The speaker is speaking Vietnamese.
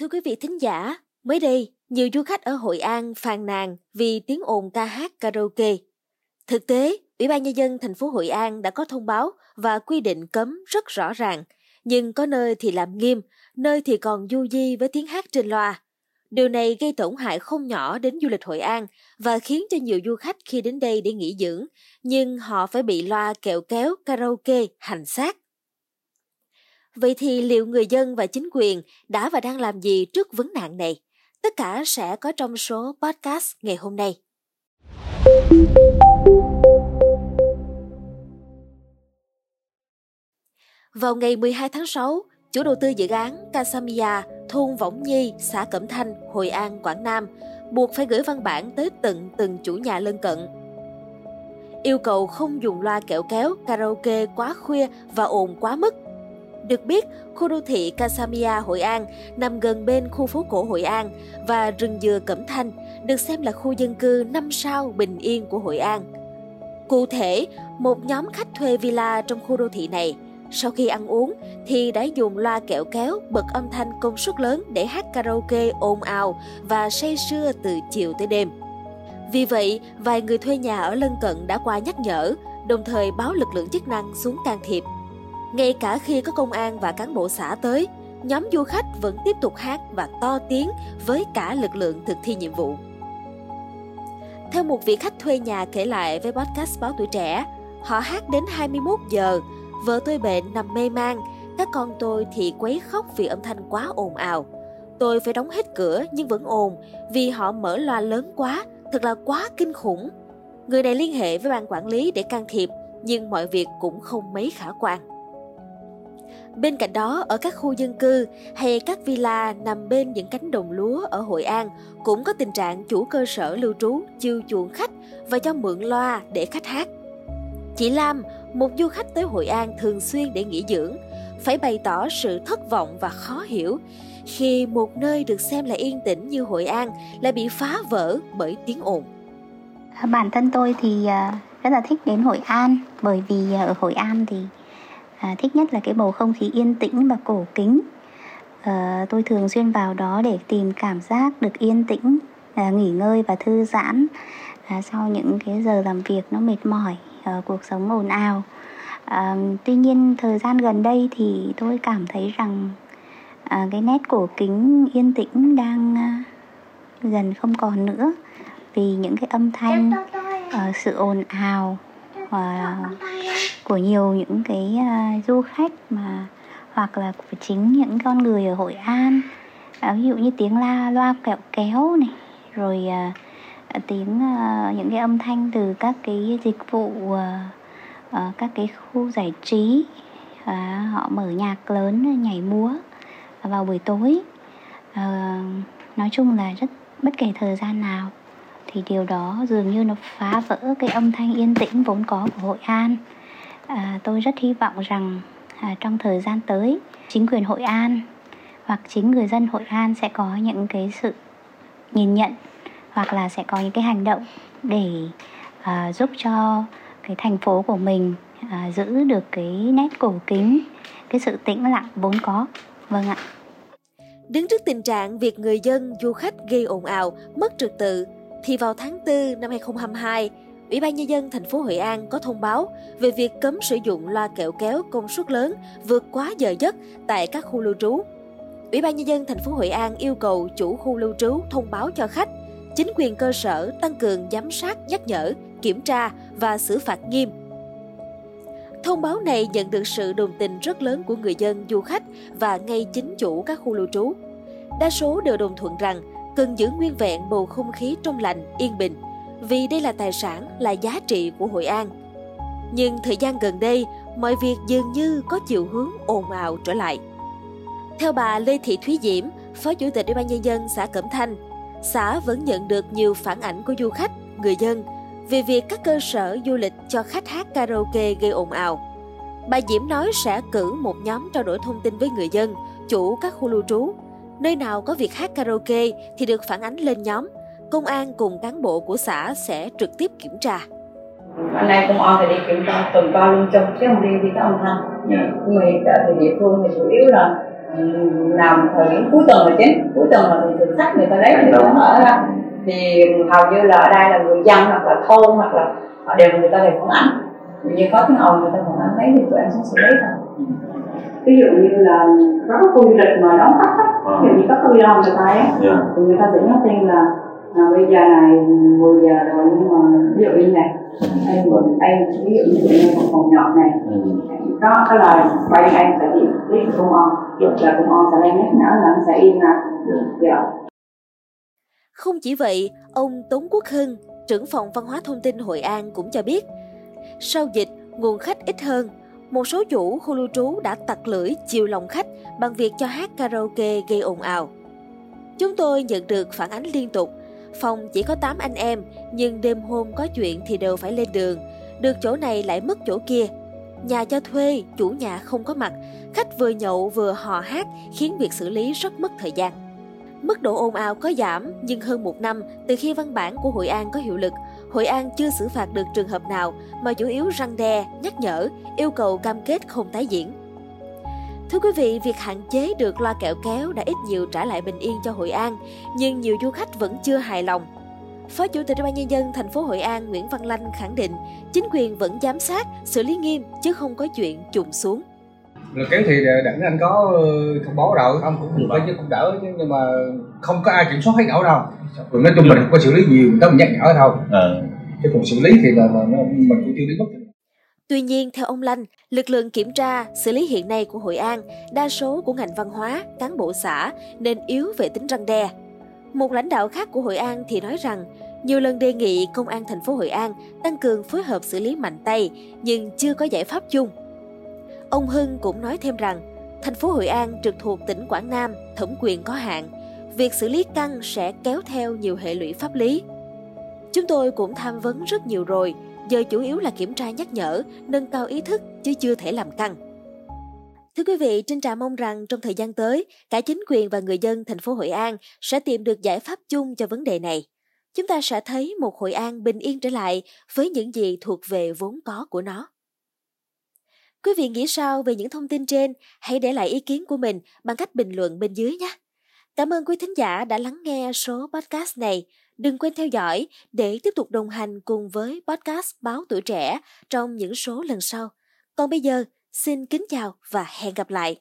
Thưa quý vị thính giả, mới đây, nhiều du khách ở Hội An phàn nàn vì tiếng ồn ca hát karaoke. Thực tế, Ủy ban nhân dân thành phố Hội An đã có thông báo và quy định cấm rất rõ ràng, nhưng có nơi thì làm nghiêm, nơi thì còn du di với tiếng hát trên loa. Điều này gây tổn hại không nhỏ đến du lịch Hội An và khiến cho nhiều du khách khi đến đây để nghỉ dưỡng, nhưng họ phải bị loa kẹo kéo karaoke hành xác. Vậy thì liệu người dân và chính quyền đã và đang làm gì trước vấn nạn này? Tất cả sẽ có trong số podcast ngày hôm nay. Vào ngày 12 tháng 6, chủ đầu tư dự án Casamia, thôn Võng Nhi, xã Cẩm Thanh, Hội An, Quảng Nam, buộc phải gửi văn bản tới tận từng chủ nhà lân cận. Yêu cầu không dùng loa kẹo kéo, karaoke quá khuya và ồn quá mức được biết, khu đô thị Casamia Hội An nằm gần bên khu phố cổ Hội An và rừng dừa Cẩm Thanh, được xem là khu dân cư 5 sao bình yên của Hội An. Cụ thể, một nhóm khách thuê villa trong khu đô thị này sau khi ăn uống thì đã dùng loa kẹo kéo bật âm thanh công suất lớn để hát karaoke ồn ào và say sưa từ chiều tới đêm. Vì vậy, vài người thuê nhà ở lân cận đã qua nhắc nhở, đồng thời báo lực lượng chức năng xuống can thiệp. Ngay cả khi có công an và cán bộ xã tới, nhóm du khách vẫn tiếp tục hát và to tiếng với cả lực lượng thực thi nhiệm vụ. Theo một vị khách thuê nhà kể lại với podcast Báo Tuổi Trẻ, họ hát đến 21 giờ, vợ tôi bệnh nằm mê man, các con tôi thì quấy khóc vì âm thanh quá ồn ào. Tôi phải đóng hết cửa nhưng vẫn ồn vì họ mở loa lớn quá, thật là quá kinh khủng. Người này liên hệ với ban quản lý để can thiệp, nhưng mọi việc cũng không mấy khả quan. Bên cạnh đó, ở các khu dân cư hay các villa nằm bên những cánh đồng lúa ở Hội An cũng có tình trạng chủ cơ sở lưu trú chiêu chuộng khách và cho mượn loa để khách hát. Chị Lam, một du khách tới Hội An thường xuyên để nghỉ dưỡng, phải bày tỏ sự thất vọng và khó hiểu khi một nơi được xem là yên tĩnh như Hội An lại bị phá vỡ bởi tiếng ồn. Bản thân tôi thì à, rất là thích đến Hội An bởi vì à, ở Hội An thì à, thích nhất là cái bầu không khí yên tĩnh và cổ kính. À, tôi thường xuyên vào đó để tìm cảm giác được yên tĩnh à, nghỉ ngơi và thư giãn à, sau những cái giờ làm việc nó mệt mỏi à, cuộc sống ồn ào. À, tuy nhiên thời gian gần đây thì tôi cảm thấy rằng à, cái nét cổ kính yên tĩnh đang à, dần không còn nữa vì những cái âm thanh à, sự ồn ào và của nhiều những cái uh, du khách mà hoặc là của chính những con người ở Hội An. À, ví dụ như tiếng la loa kẹo kéo này rồi uh, tiếng uh, những cái âm thanh từ các cái dịch vụ uh, uh, các cái khu giải trí. Uh, họ mở nhạc lớn nhảy múa vào buổi tối. Uh, nói chung là rất bất kể thời gian nào thì điều đó dường như nó phá vỡ cái âm thanh yên tĩnh vốn có của Hội An. À, tôi rất hy vọng rằng à, trong thời gian tới chính quyền Hội An hoặc chính người dân Hội An sẽ có những cái sự nhìn nhận hoặc là sẽ có những cái hành động để à, giúp cho cái thành phố của mình à, giữ được cái nét cổ kính cái sự tĩnh lặng vốn có. Vâng ạ. Đứng trước tình trạng việc người dân, du khách gây ồn ào, mất trật tự thì vào tháng 4 năm 2022, Ủy ban nhân dân thành phố Hội An có thông báo về việc cấm sử dụng loa kẹo kéo công suất lớn vượt quá giờ giấc tại các khu lưu trú. Ủy ban nhân dân thành phố Hội An yêu cầu chủ khu lưu trú thông báo cho khách, chính quyền cơ sở tăng cường giám sát, nhắc nhở, kiểm tra và xử phạt nghiêm. Thông báo này nhận được sự đồng tình rất lớn của người dân, du khách và ngay chính chủ các khu lưu trú. Đa số đều đồng thuận rằng cần giữ nguyên vẹn bầu không khí trong lành, yên bình, vì đây là tài sản, là giá trị của Hội An. Nhưng thời gian gần đây, mọi việc dường như có chiều hướng ồn ào trở lại. Theo bà Lê Thị Thúy Diễm, Phó Chủ tịch Ủy ban nhân dân xã Cẩm Thanh, xã vẫn nhận được nhiều phản ảnh của du khách, người dân về việc các cơ sở du lịch cho khách hát karaoke gây ồn ào. Bà Diễm nói sẽ cử một nhóm trao đổi thông tin với người dân, chủ các khu lưu trú Nơi nào có việc hát karaoke thì được phản ánh lên nhóm. Công an cùng cán bộ của xã sẽ trực tiếp kiểm tra. Anh em công an thì đi kiểm tra tuần tra luôn chung chứ không đi đi có âm thanh. Nhưng mà ở địa phương thì chủ yếu là làm thời điểm cuối tuần là chính cuối tuần là thường khách người ta lấy người ta ở ra thì hầu như là ở đây là người dân hoặc là thôn hoặc là họ đều người ta đều phản ảnh như có tiếng ồn người ta phản ánh lấy thì tụi em sẽ xử lý thôi ví dụ như là có các khu du lịch mà đón khách á Ờ. ví dụ như có cái video người ta ấy á, Dạ. thì người ta sẽ nhắn tin là à, bây giờ này 10 giờ rồi nhưng mà ví dụ như này. Em em ví dụ như tụi em một phòng nhỏ này. Ừ. có cái lời quay em sẽ đi biết công an là công an sẽ lên nhắc nhở là anh sẽ im nè. Dạ. Không chỉ vậy, ông Tống Quốc Hưng, trưởng phòng văn hóa thông tin Hội An cũng cho biết, sau dịch, nguồn khách ít hơn, một số chủ khu lưu trú đã tặc lưỡi chiều lòng khách bằng việc cho hát karaoke gây ồn ào. Chúng tôi nhận được phản ánh liên tục, phòng chỉ có 8 anh em, nhưng đêm hôm có chuyện thì đều phải lên đường, được chỗ này lại mất chỗ kia. Nhà cho thuê, chủ nhà không có mặt, khách vừa nhậu vừa hò hát khiến việc xử lý rất mất thời gian. Mức độ ồn ào có giảm, nhưng hơn một năm từ khi văn bản của Hội An có hiệu lực, Hội An chưa xử phạt được trường hợp nào mà chủ yếu răng đe, nhắc nhở, yêu cầu cam kết không tái diễn. Thưa quý vị, việc hạn chế được loa kẹo kéo đã ít nhiều trả lại bình yên cho Hội An, nhưng nhiều du khách vẫn chưa hài lòng. Phó Chủ tịch Ủy ban nhân dân thành phố Hội An Nguyễn Văn Lanh khẳng định, chính quyền vẫn giám sát, xử lý nghiêm chứ không có chuyện trùng xuống. là kéo thì đặng anh có ờ, thông báo rồi ông cũng được chứ cũng đỡ chứ nhưng mà không có ai kiểm soát hết nổi đâu nói chung mình không có xử lý nhiều tới mình nhắc nhở thôi Ờ. chứ còn xử lý thì là, là nó, mình cũng chưa lý bất Tuy nhiên, theo ông Lanh, lực lượng kiểm tra, xử lý hiện nay của Hội An, đa số của ngành văn hóa, cán bộ xã nên yếu về tính răng đe. Một lãnh đạo khác của Hội An thì nói rằng, nhiều lần đề nghị công an thành phố Hội An tăng cường phối hợp xử lý mạnh tay, nhưng chưa có giải pháp chung. Ông Hưng cũng nói thêm rằng, thành phố Hội An trực thuộc tỉnh Quảng Nam, thẩm quyền có hạn, việc xử lý căng sẽ kéo theo nhiều hệ lụy pháp lý. Chúng tôi cũng tham vấn rất nhiều rồi, giờ chủ yếu là kiểm tra nhắc nhở, nâng cao ý thức chứ chưa thể làm căng. Thưa quý vị, Trinh Trà mong rằng trong thời gian tới, cả chính quyền và người dân thành phố Hội An sẽ tìm được giải pháp chung cho vấn đề này. Chúng ta sẽ thấy một Hội An bình yên trở lại với những gì thuộc về vốn có của nó. Quý vị nghĩ sao về những thông tin trên? Hãy để lại ý kiến của mình bằng cách bình luận bên dưới nhé. Cảm ơn quý thính giả đã lắng nghe số podcast này. Đừng quên theo dõi để tiếp tục đồng hành cùng với podcast Báo Tuổi Trẻ trong những số lần sau. Còn bây giờ, xin kính chào và hẹn gặp lại.